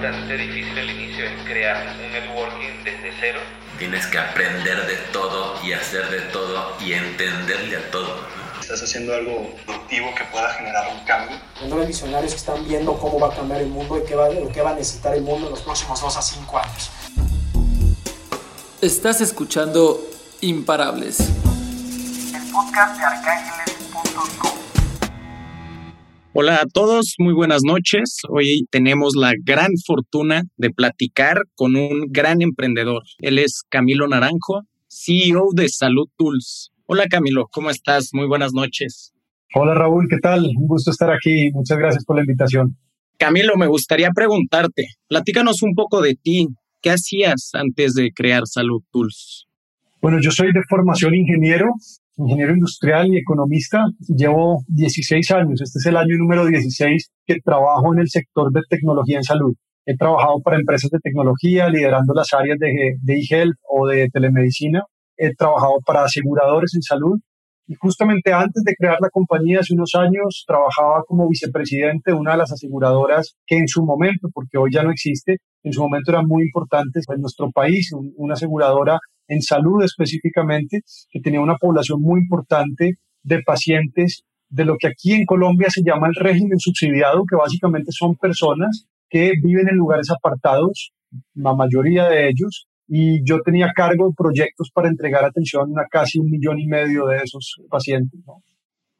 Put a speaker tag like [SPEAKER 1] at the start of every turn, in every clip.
[SPEAKER 1] bastante difícil el inicio, es crear un networking desde cero.
[SPEAKER 2] Tienes que aprender de todo y hacer de todo y entenderle a todo.
[SPEAKER 3] Estás haciendo algo productivo que pueda generar un cambio.
[SPEAKER 4] Los visionarios que están viendo cómo va a cambiar el mundo y qué va, qué va a necesitar el mundo en los próximos dos a cinco años.
[SPEAKER 5] Estás escuchando Imparables.
[SPEAKER 4] El podcast de arcángeles.com.
[SPEAKER 6] Hola a todos, muy buenas noches. Hoy tenemos la gran fortuna de platicar con un gran emprendedor. Él es Camilo Naranjo, CEO de Salud Tools. Hola Camilo, ¿cómo estás? Muy buenas noches.
[SPEAKER 7] Hola Raúl, ¿qué tal? Un gusto estar aquí. Muchas gracias por la invitación.
[SPEAKER 6] Camilo, me gustaría preguntarte, platícanos un poco de ti. ¿Qué hacías antes de crear Salud Tools?
[SPEAKER 7] Bueno, yo soy de formación ingeniero, ingeniero industrial y economista. Llevo 16 años, este es el año número 16 que trabajo en el sector de tecnología en salud. He trabajado para empresas de tecnología, liderando las áreas de, de e-health o de telemedicina. He trabajado para aseguradores en salud. Y justamente antes de crear la compañía, hace unos años, trabajaba como vicepresidente de una de las aseguradoras que en su momento, porque hoy ya no existe, en su momento eran muy importantes en nuestro país, una aseguradora en salud específicamente, que tenía una población muy importante de pacientes de lo que aquí en Colombia se llama el régimen subsidiado, que básicamente son personas que viven en lugares apartados, la mayoría de ellos, y yo tenía cargo de proyectos para entregar atención a casi un millón y medio de esos pacientes.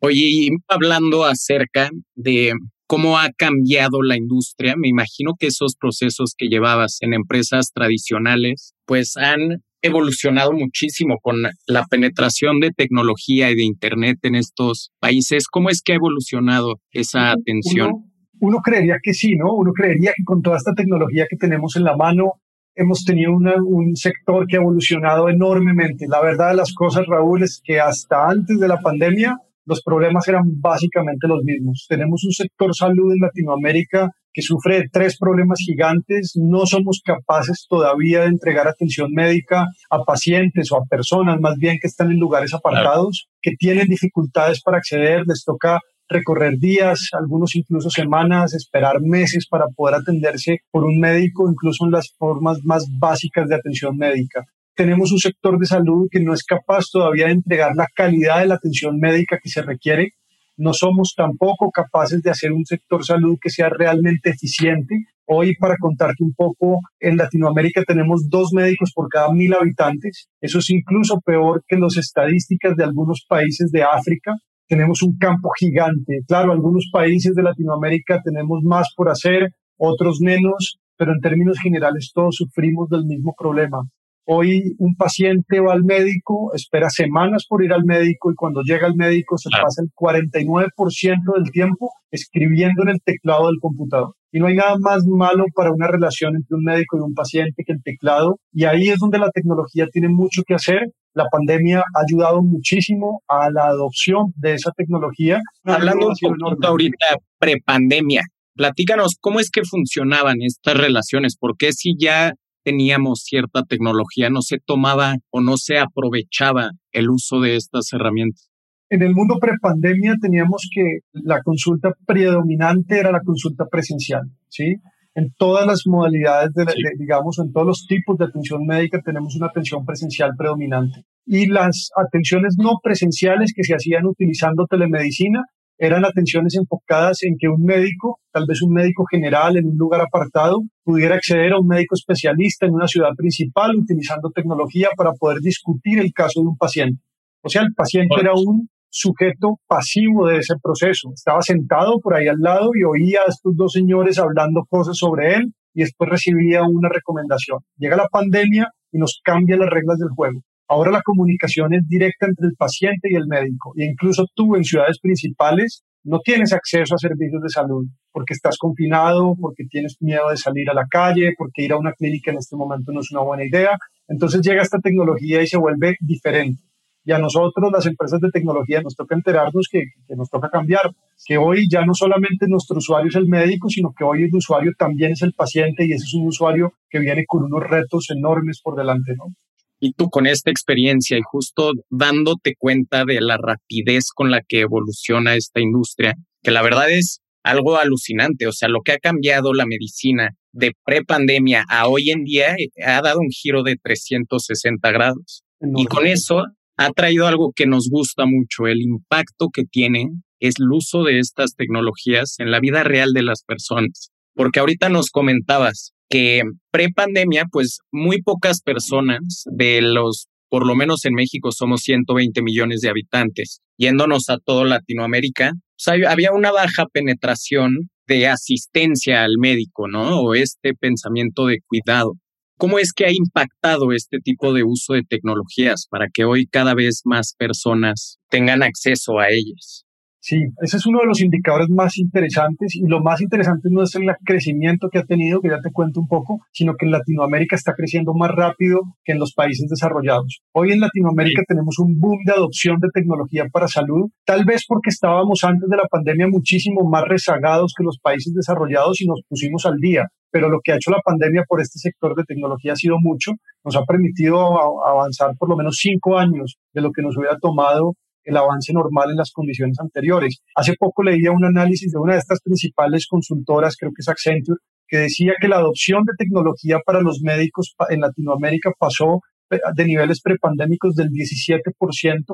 [SPEAKER 6] Oye, hablando acerca de cómo ha cambiado la industria, me imagino que esos procesos que llevabas en empresas tradicionales, pues han evolucionado muchísimo con la penetración de tecnología y de Internet en estos países. ¿Cómo es que ha evolucionado esa atención?
[SPEAKER 7] Uno, uno creería que sí, ¿no? Uno creería que con toda esta tecnología que tenemos en la mano, hemos tenido un sector que ha evolucionado enormemente. La verdad de las cosas, Raúl, es que hasta antes de la pandemia los problemas eran básicamente los mismos. Tenemos un sector salud en Latinoamérica que sufre de tres problemas gigantes. No somos capaces todavía de entregar atención médica a pacientes o a personas más bien que están en lugares apartados, que tienen dificultades para acceder, les toca recorrer días, algunos incluso semanas, esperar meses para poder atenderse por un médico, incluso en las formas más básicas de atención médica. Tenemos un sector de salud que no es capaz todavía de entregar la calidad de la atención médica que se requiere. No somos tampoco capaces de hacer un sector salud que sea realmente eficiente. Hoy, para contarte un poco, en Latinoamérica tenemos dos médicos por cada mil habitantes. Eso es incluso peor que las estadísticas de algunos países de África tenemos un campo gigante. Claro, algunos países de Latinoamérica tenemos más por hacer, otros menos, pero en términos generales todos sufrimos del mismo problema. Hoy un paciente va al médico, espera semanas por ir al médico y cuando llega al médico se pasa el 49% del tiempo escribiendo en el teclado del computador. Y no hay nada más malo para una relación entre un médico y un paciente que el teclado. Y ahí es donde la tecnología tiene mucho que hacer. La pandemia ha ayudado muchísimo a la adopción de esa tecnología.
[SPEAKER 6] Hablando un poquito ahorita prepandemia, platícanos cómo es que funcionaban estas relaciones, porque si ya teníamos cierta tecnología, no se tomaba o no se aprovechaba el uso de estas herramientas.
[SPEAKER 7] En el mundo prepandemia teníamos que la consulta predominante era la consulta presencial, ¿sí? En todas las modalidades, de, digamos, en todos los tipos de atención médica tenemos una atención presencial predominante. Y las atenciones no presenciales que se hacían utilizando telemedicina eran atenciones enfocadas en que un médico, tal vez un médico general en un lugar apartado, pudiera acceder a un médico especialista en una ciudad principal utilizando tecnología para poder discutir el caso de un paciente. O sea, el paciente era un sujeto pasivo de ese proceso. Estaba sentado por ahí al lado y oía a estos dos señores hablando cosas sobre él y después recibía una recomendación. Llega la pandemia y nos cambia las reglas del juego. Ahora la comunicación es directa entre el paciente y el médico. E incluso tú en ciudades principales no tienes acceso a servicios de salud porque estás confinado, porque tienes miedo de salir a la calle, porque ir a una clínica en este momento no es una buena idea. Entonces llega esta tecnología y se vuelve diferente. Y a nosotros, las empresas de tecnología, nos toca enterarnos que, que, nos toca cambiar, que hoy ya no solamente nuestro usuario es el médico, sino que hoy el usuario también es el paciente y ese es un usuario que viene con unos retos enormes por delante, ¿no?
[SPEAKER 6] Y tú con esta experiencia y justo dándote cuenta de la rapidez con la que evoluciona esta industria, que la verdad es algo alucinante, o sea, lo que ha cambiado la medicina de prepandemia a hoy en día eh, ha dado un giro de 360 grados. Y con eso ha traído algo que nos gusta mucho, el impacto que tiene es el uso de estas tecnologías en la vida real de las personas. Porque ahorita nos comentabas que pre-pandemia, pues muy pocas personas de los, por lo menos en México somos 120 millones de habitantes, yéndonos a todo Latinoamérica, había una baja penetración de asistencia al médico, ¿no? O este pensamiento de cuidado. ¿Cómo es que ha impactado este tipo de uso de tecnologías para que hoy cada vez más personas tengan acceso a ellas?
[SPEAKER 7] Sí, ese es uno de los indicadores más interesantes y lo más interesante no es el crecimiento que ha tenido, que ya te cuento un poco, sino que en Latinoamérica está creciendo más rápido que en los países desarrollados. Hoy en Latinoamérica tenemos un boom de adopción de tecnología para salud, tal vez porque estábamos antes de la pandemia muchísimo más rezagados que los países desarrollados y nos pusimos al día pero lo que ha hecho la pandemia por este sector de tecnología ha sido mucho, nos ha permitido avanzar por lo menos cinco años de lo que nos hubiera tomado el avance normal en las condiciones anteriores. Hace poco leía un análisis de una de estas principales consultoras, creo que es Accenture, que decía que la adopción de tecnología para los médicos en Latinoamérica pasó de niveles prepandémicos del 17%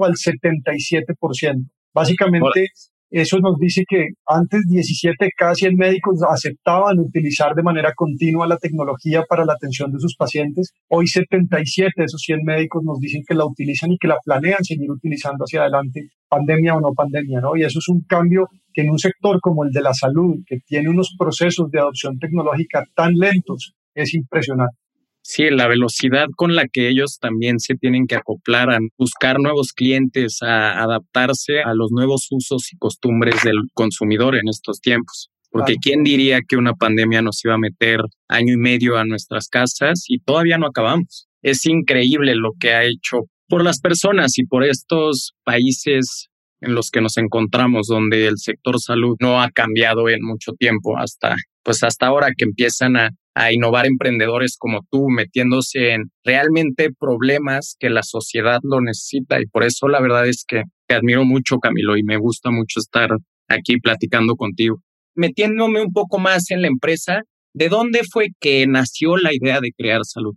[SPEAKER 7] al 77%. Básicamente, eso nos dice que antes 17 de cada 100 médicos aceptaban utilizar de manera continua la tecnología para la atención de sus pacientes. Hoy 77 de esos 100 médicos nos dicen que la utilizan y que la planean seguir utilizando hacia adelante, pandemia o no pandemia, ¿no? Y eso es un cambio que en un sector como el de la salud, que tiene unos procesos de adopción tecnológica tan lentos, es impresionante.
[SPEAKER 6] Sí, la velocidad con la que ellos también se tienen que acoplar a buscar nuevos clientes, a adaptarse a los nuevos usos y costumbres del consumidor en estos tiempos. Porque quién diría que una pandemia nos iba a meter año y medio a nuestras casas y todavía no acabamos. Es increíble lo que ha hecho por las personas y por estos países en los que nos encontramos, donde el sector salud no ha cambiado en mucho tiempo hasta, pues hasta ahora que empiezan a a innovar emprendedores como tú, metiéndose en realmente problemas que la sociedad lo necesita. Y por eso la verdad es que te admiro mucho, Camilo, y me gusta mucho estar aquí platicando contigo. Metiéndome un poco más en la empresa, ¿de dónde fue que nació la idea de crear Salud?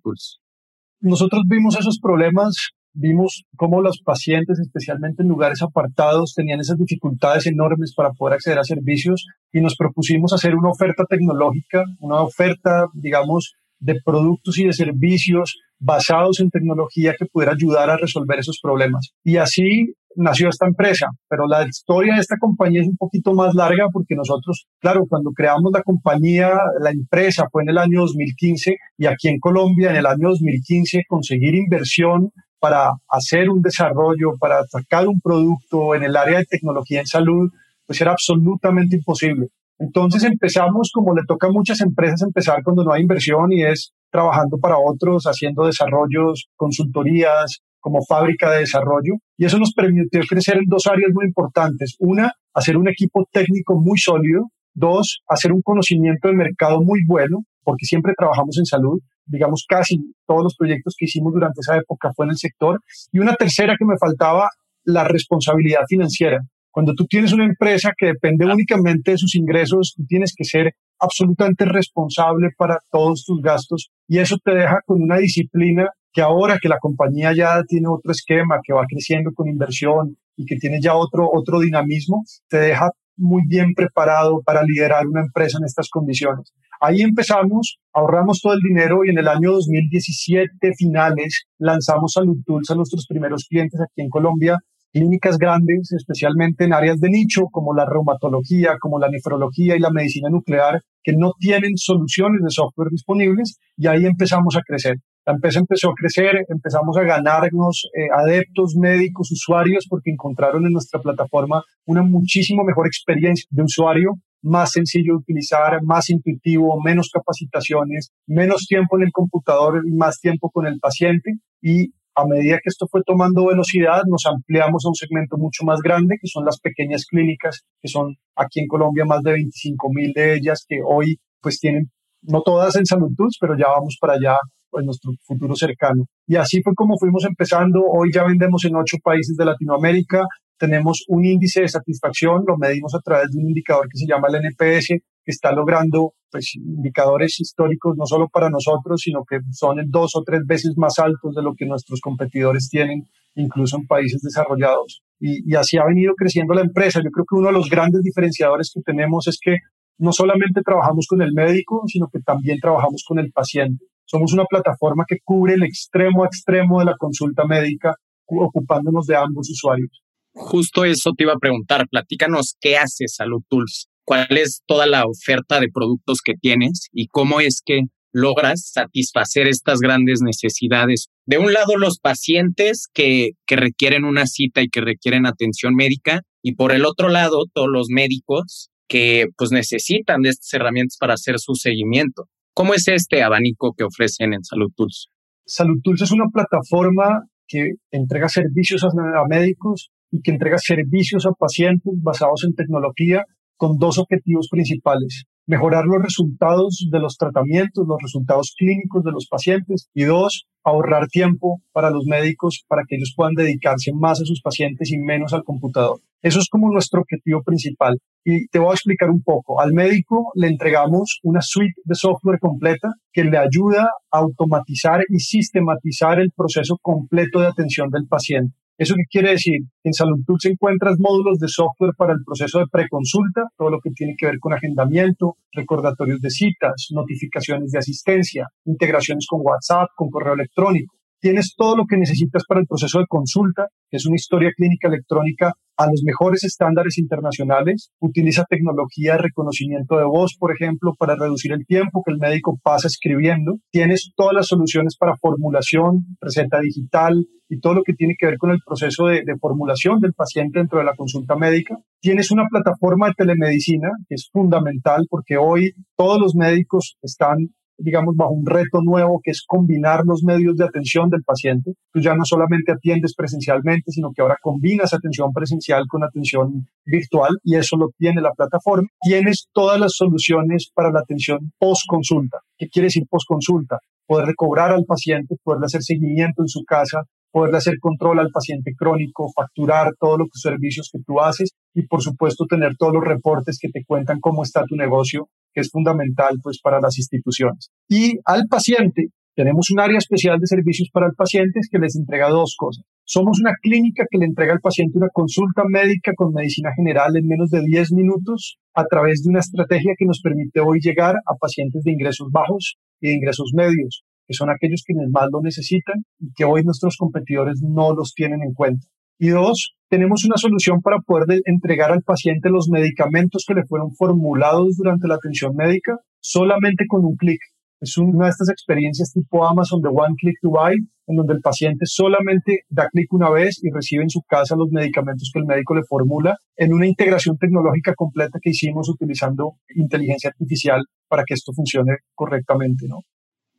[SPEAKER 7] Nosotros vimos esos problemas vimos cómo los pacientes, especialmente en lugares apartados, tenían esas dificultades enormes para poder acceder a servicios y nos propusimos hacer una oferta tecnológica, una oferta, digamos, de productos y de servicios basados en tecnología que pudiera ayudar a resolver esos problemas. Y así nació esta empresa, pero la historia de esta compañía es un poquito más larga porque nosotros, claro, cuando creamos la compañía, la empresa fue en el año 2015 y aquí en Colombia en el año 2015 conseguir inversión para hacer un desarrollo, para sacar un producto en el área de tecnología en salud, pues era absolutamente imposible. Entonces empezamos, como le toca a muchas empresas empezar cuando no hay inversión y es trabajando para otros, haciendo desarrollos, consultorías, como fábrica de desarrollo. Y eso nos permitió crecer en dos áreas muy importantes. Una, hacer un equipo técnico muy sólido. Dos, hacer un conocimiento de mercado muy bueno, porque siempre trabajamos en salud digamos, casi todos los proyectos que hicimos durante esa época fue en el sector. Y una tercera que me faltaba, la responsabilidad financiera. Cuando tú tienes una empresa que depende únicamente de sus ingresos, tú tienes que ser absolutamente responsable para todos tus gastos y eso te deja con una disciplina que ahora que la compañía ya tiene otro esquema, que va creciendo con inversión y que tiene ya otro, otro dinamismo, te deja muy bien preparado para liderar una empresa en estas condiciones. Ahí empezamos, ahorramos todo el dinero y en el año 2017 finales lanzamos Salud Tools a nuestros primeros clientes aquí en Colombia, clínicas grandes, especialmente en áreas de nicho como la reumatología, como la nefrología y la medicina nuclear, que no tienen soluciones de software disponibles y ahí empezamos a crecer. La empresa empezó a crecer, empezamos a ganarnos eh, adeptos, médicos, usuarios, porque encontraron en nuestra plataforma una muchísimo mejor experiencia de usuario, más sencillo de utilizar, más intuitivo, menos capacitaciones, menos tiempo en el computador y más tiempo con el paciente. Y a medida que esto fue tomando velocidad, nos ampliamos a un segmento mucho más grande, que son las pequeñas clínicas, que son aquí en Colombia más de 25 mil de ellas, que hoy pues tienen, no todas en Salud pero ya vamos para allá en nuestro futuro cercano. Y así fue como fuimos empezando. Hoy ya vendemos en ocho países de Latinoamérica. Tenemos un índice de satisfacción, lo medimos a través de un indicador que se llama el NPS, que está logrando pues, indicadores históricos no solo para nosotros, sino que son dos o tres veces más altos de lo que nuestros competidores tienen, incluso en países desarrollados. Y, y así ha venido creciendo la empresa. Yo creo que uno de los grandes diferenciadores que tenemos es que no solamente trabajamos con el médico, sino que también trabajamos con el paciente. Somos una plataforma que cubre el extremo a extremo de la consulta médica, ocupándonos de ambos usuarios.
[SPEAKER 6] Justo eso te iba a preguntar. Platícanos qué hace Salud Tools, cuál es toda la oferta de productos que tienes y cómo es que logras satisfacer estas grandes necesidades. De un lado, los pacientes que, que requieren una cita y que requieren atención médica, y por el otro lado, todos los médicos que pues necesitan de estas herramientas para hacer su seguimiento. ¿Cómo es este abanico que ofrecen en Salud Tools?
[SPEAKER 7] Salud Tools es una plataforma que entrega servicios a, médicos y que entrega servicios a pacientes basados en tecnología con dos objetivos principales mejorar los resultados de los tratamientos, los resultados clínicos de los pacientes y dos, ahorrar tiempo para los médicos para que ellos puedan dedicarse más a sus pacientes y menos al computador. Eso es como nuestro objetivo principal. Y te voy a explicar un poco. Al médico le entregamos una suite de software completa que le ayuda a automatizar y sistematizar el proceso completo de atención del paciente. ¿Eso qué quiere decir? En Salud Tools encuentras módulos de software para el proceso de preconsulta, todo lo que tiene que ver con agendamiento, recordatorios de citas, notificaciones de asistencia, integraciones con WhatsApp, con correo electrónico. Tienes todo lo que necesitas para el proceso de consulta, que es una historia clínica electrónica a los mejores estándares internacionales. Utiliza tecnología de reconocimiento de voz, por ejemplo, para reducir el tiempo que el médico pasa escribiendo. Tienes todas las soluciones para formulación, receta digital y todo lo que tiene que ver con el proceso de, de formulación del paciente dentro de la consulta médica. Tienes una plataforma de telemedicina que es fundamental porque hoy todos los médicos están digamos, bajo un reto nuevo que es combinar los medios de atención del paciente. Tú ya no solamente atiendes presencialmente, sino que ahora combinas atención presencial con atención virtual y eso lo tiene la plataforma. Tienes todas las soluciones para la atención post consulta. ¿Qué quiere decir post consulta? Poder recobrar al paciente, poder hacer seguimiento en su casa, poder hacer control al paciente crónico, facturar todos los servicios que tú haces y por supuesto tener todos los reportes que te cuentan cómo está tu negocio que es fundamental pues para las instituciones. Y al paciente, tenemos un área especial de servicios para el paciente que les entrega dos cosas. Somos una clínica que le entrega al paciente una consulta médica con medicina general en menos de 10 minutos a través de una estrategia que nos permite hoy llegar a pacientes de ingresos bajos y de ingresos medios, que son aquellos quienes más lo necesitan y que hoy nuestros competidores no los tienen en cuenta. Y dos, tenemos una solución para poder entregar al paciente los medicamentos que le fueron formulados durante la atención médica solamente con un clic. Es una de estas experiencias tipo Amazon de One Click to Buy, en donde el paciente solamente da clic una vez y recibe en su casa los medicamentos que el médico le formula en una integración tecnológica completa que hicimos utilizando inteligencia artificial para que esto funcione correctamente, ¿no?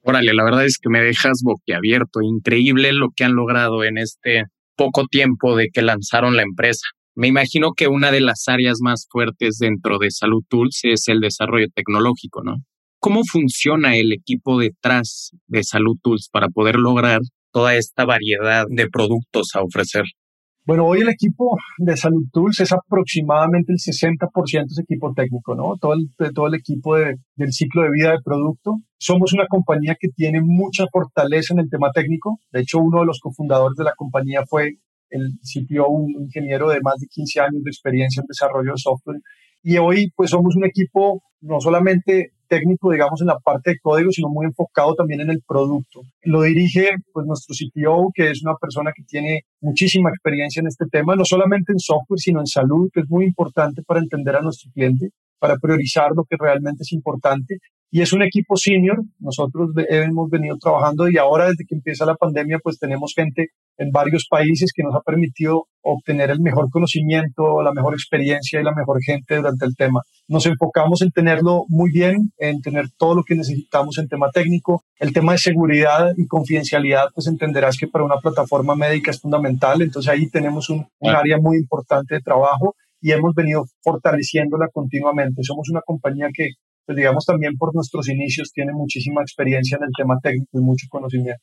[SPEAKER 6] Órale, la verdad es que me dejas boquiabierto. Increíble lo que han logrado en este poco tiempo de que lanzaron la empresa. Me imagino que una de las áreas más fuertes dentro de Salud Tools es el desarrollo tecnológico, ¿no? ¿Cómo funciona el equipo detrás de Salud Tools para poder lograr toda esta variedad de productos a ofrecer?
[SPEAKER 7] Bueno, hoy el equipo de Salud Tools es aproximadamente el 60% es equipo técnico, ¿no? Todo el, todo el equipo del ciclo de vida del producto. Somos una compañía que tiene mucha fortaleza en el tema técnico. De hecho, uno de los cofundadores de la compañía fue el CTO, un ingeniero de más de 15 años de experiencia en desarrollo de software. Y hoy, pues, somos un equipo no solamente técnico, digamos, en la parte de código, sino muy enfocado también en el producto. Lo dirige, pues, nuestro CTO, que es una persona que tiene muchísima experiencia en este tema, no solamente en software, sino en salud, que es muy importante para entender a nuestro cliente, para priorizar lo que realmente es importante y es un equipo senior. Nosotros hemos venido trabajando y ahora desde que empieza la pandemia, pues tenemos gente en varios países que nos ha permitido obtener el mejor conocimiento, la mejor experiencia y la mejor gente durante el tema. Nos enfocamos en tenerlo muy bien, en tener todo lo que necesitamos en tema técnico. El tema de seguridad y confidencialidad, pues entenderás que para una plataforma médica es fundamental. Entonces ahí tenemos un, un área muy importante de trabajo y hemos venido fortaleciéndola continuamente. Somos una compañía que pues digamos también por nuestros inicios tiene muchísima experiencia en el tema técnico y mucho conocimiento.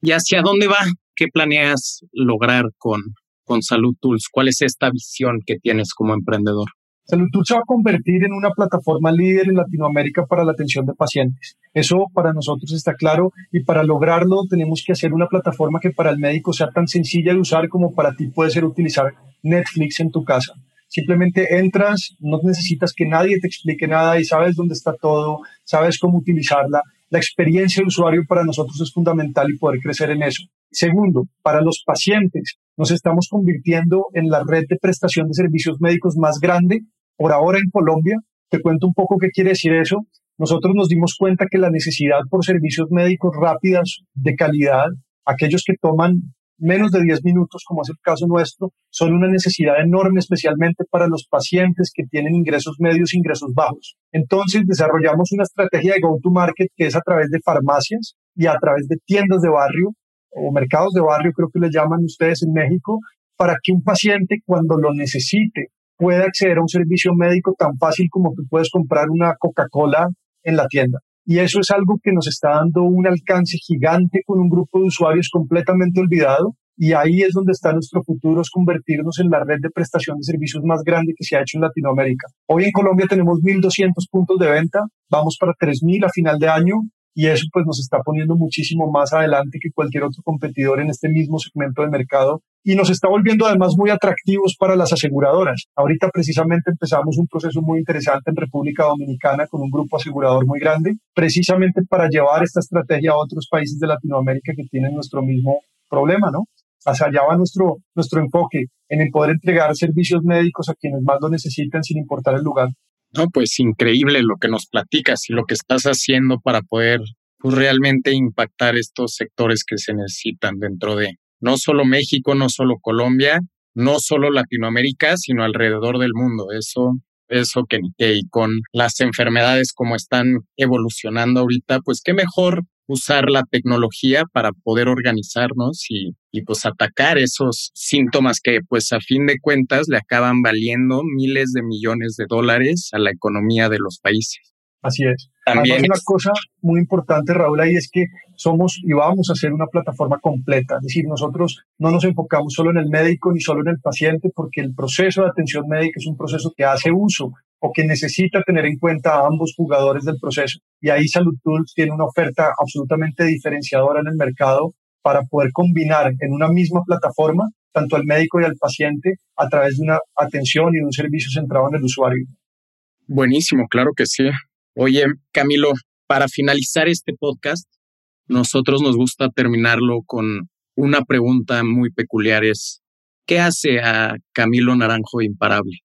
[SPEAKER 6] ¿Y hacia dónde va? ¿Qué planeas lograr con, con Salud Tools? ¿Cuál es esta visión que tienes como emprendedor?
[SPEAKER 7] Salud Tour se va a convertir en una plataforma líder en Latinoamérica para la atención de pacientes. Eso para nosotros está claro y para lograrlo tenemos que hacer una plataforma que para el médico sea tan sencilla de usar como para ti puede ser utilizar Netflix en tu casa. Simplemente entras, no necesitas que nadie te explique nada y sabes dónde está todo, sabes cómo utilizarla. La experiencia de usuario para nosotros es fundamental y poder crecer en eso. Segundo, para los pacientes, nos estamos convirtiendo en la red de prestación de servicios médicos más grande por ahora en Colombia. Te cuento un poco qué quiere decir eso. Nosotros nos dimos cuenta que la necesidad por servicios médicos rápidos, de calidad, aquellos que toman menos de 10 minutos, como es el caso nuestro, son una necesidad enorme, especialmente para los pacientes que tienen ingresos medios, ingresos bajos. Entonces, desarrollamos una estrategia de go-to-market que es a través de farmacias y a través de tiendas de barrio o mercados de barrio, creo que les llaman ustedes en México, para que un paciente cuando lo necesite pueda acceder a un servicio médico tan fácil como tú puedes comprar una Coca-Cola en la tienda. Y eso es algo que nos está dando un alcance gigante con un grupo de usuarios completamente olvidado. Y ahí es donde está nuestro futuro, es convertirnos en la red de prestación de servicios más grande que se ha hecho en Latinoamérica. Hoy en Colombia tenemos 1.200 puntos de venta, vamos para 3.000 a final de año y eso pues nos está poniendo muchísimo más adelante que cualquier otro competidor en este mismo segmento de mercado y nos está volviendo además muy atractivos para las aseguradoras. Ahorita precisamente empezamos un proceso muy interesante en República Dominicana con un grupo asegurador muy grande, precisamente para llevar esta estrategia a otros países de Latinoamérica que tienen nuestro mismo problema, ¿no? Hacia allá va nuestro, nuestro enfoque en el poder entregar servicios médicos a quienes más lo necesitan sin importar el lugar.
[SPEAKER 6] No, pues increíble lo que nos platicas y lo que estás haciendo para poder pues, realmente impactar estos sectores que se necesitan dentro de no solo México, no solo Colombia, no solo Latinoamérica, sino alrededor del mundo. Eso, eso que, que y con las enfermedades como están evolucionando ahorita, pues qué mejor usar la tecnología para poder organizarnos y, y, pues atacar esos síntomas que pues a fin de cuentas le acaban valiendo miles de millones de dólares a la economía de los países.
[SPEAKER 7] Así es. También una cosa muy importante, Raúl, ahí es que somos y vamos a ser una plataforma completa. Es decir, nosotros no nos enfocamos solo en el médico ni solo en el paciente, porque el proceso de atención médica es un proceso que hace uso o que necesita tener en cuenta a ambos jugadores del proceso. Y ahí Salud Tools tiene una oferta absolutamente diferenciadora en el mercado para poder combinar en una misma plataforma tanto al médico y al paciente a través de una atención y de un servicio centrado en el usuario.
[SPEAKER 6] Buenísimo, claro que sí. Oye, Camilo, para finalizar este podcast, nosotros nos gusta terminarlo con una pregunta muy peculiar. Es, ¿qué hace a Camilo Naranjo imparable?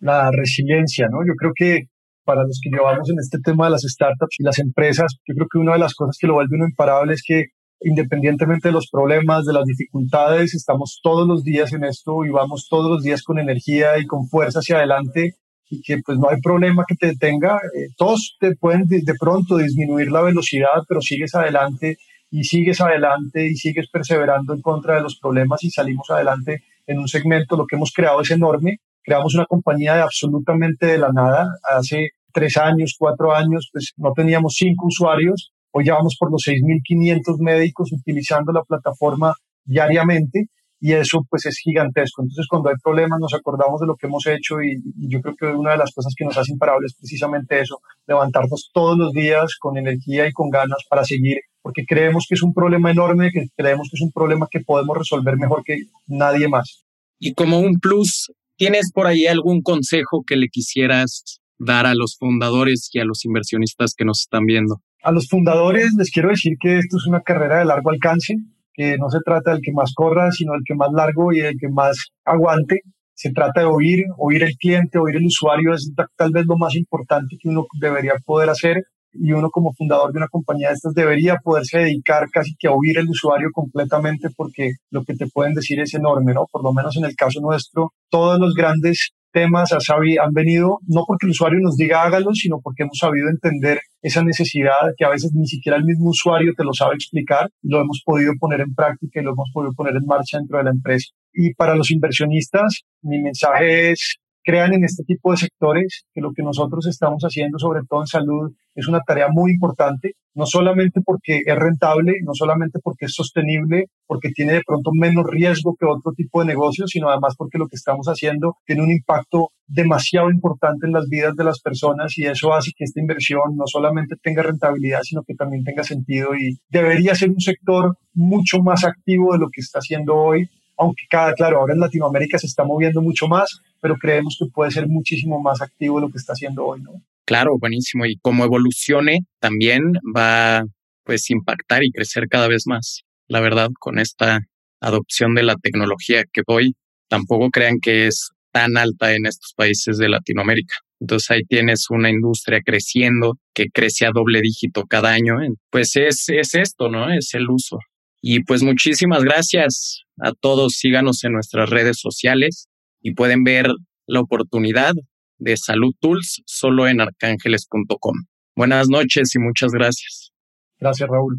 [SPEAKER 7] la resiliencia, ¿no? Yo creo que para los que llevamos en este tema de las startups y las empresas, yo creo que una de las cosas que lo vuelve uno imparable es que independientemente de los problemas, de las dificultades, estamos todos los días en esto y vamos todos los días con energía y con fuerza hacia adelante y que pues no hay problema que te detenga. Eh, todos te pueden de, de pronto disminuir la velocidad, pero sigues adelante y sigues adelante y sigues perseverando en contra de los problemas y salimos adelante en un segmento. Lo que hemos creado es enorme creamos una compañía de absolutamente de la nada. Hace tres años, cuatro años, pues no teníamos cinco usuarios. Hoy ya vamos por los 6.500 médicos utilizando la plataforma diariamente y eso pues es gigantesco. Entonces cuando hay problemas nos acordamos de lo que hemos hecho y, y, yo creo que una de las cosas que nos hace imparables es precisamente eso, levantarnos todos los días con energía y con ganas para seguir, porque creemos que es un problema enorme, que creemos que es un problema que podemos resolver mejor que nadie más.
[SPEAKER 6] Y como un plus, ¿Tienes por ahí algún consejo que le quisieras dar a los fundadores y a los inversionistas que nos están viendo?
[SPEAKER 7] A los fundadores les quiero decir que esto es una carrera de largo alcance, no se trata del que más corra, sino del que más largo y el que más aguante. Se trata de oír, oír el cliente, oír el usuario, es tal vez lo más importante que uno debería poder hacer y uno como fundador de una compañía de estas debería poderse dedicar casi que a oír el usuario completamente porque lo que te pueden decir es enorme, ¿no? Por lo menos en el caso nuestro, todos los grandes temas han venido no porque el usuario nos diga hágalo, sino porque hemos sabido entender esa necesidad que a veces ni siquiera el mismo usuario te lo sabe explicar, lo hemos podido poner en práctica y lo hemos podido poner en marcha dentro de la empresa. Y para los inversionistas, mi mensaje es crean en este tipo de sectores, que lo que nosotros estamos haciendo, sobre todo en salud, es una tarea muy importante, no solamente porque es rentable, no solamente porque es sostenible, porque tiene de pronto menos riesgo que otro tipo de negocio, sino además porque lo que estamos haciendo tiene un impacto demasiado importante en las vidas de las personas y eso hace que esta inversión no solamente tenga rentabilidad, sino que también tenga sentido y debería ser un sector mucho más activo de lo que está haciendo hoy aunque cada, claro, ahora en Latinoamérica se está moviendo mucho más, pero creemos que puede ser muchísimo más activo lo que está haciendo hoy, ¿no?
[SPEAKER 6] Claro, buenísimo. Y como evolucione, también va pues impactar y crecer cada vez más. La verdad, con esta adopción de la tecnología que hoy tampoco crean que es tan alta en estos países de Latinoamérica. Entonces ahí tienes una industria creciendo que crece a doble dígito cada año. Pues es, es esto, ¿no? Es el uso. Y pues muchísimas gracias a todos. Síganos en nuestras redes sociales y pueden ver la oportunidad de Salud Tools solo en arcángeles.com. Buenas noches y muchas gracias.
[SPEAKER 7] Gracias, Raúl.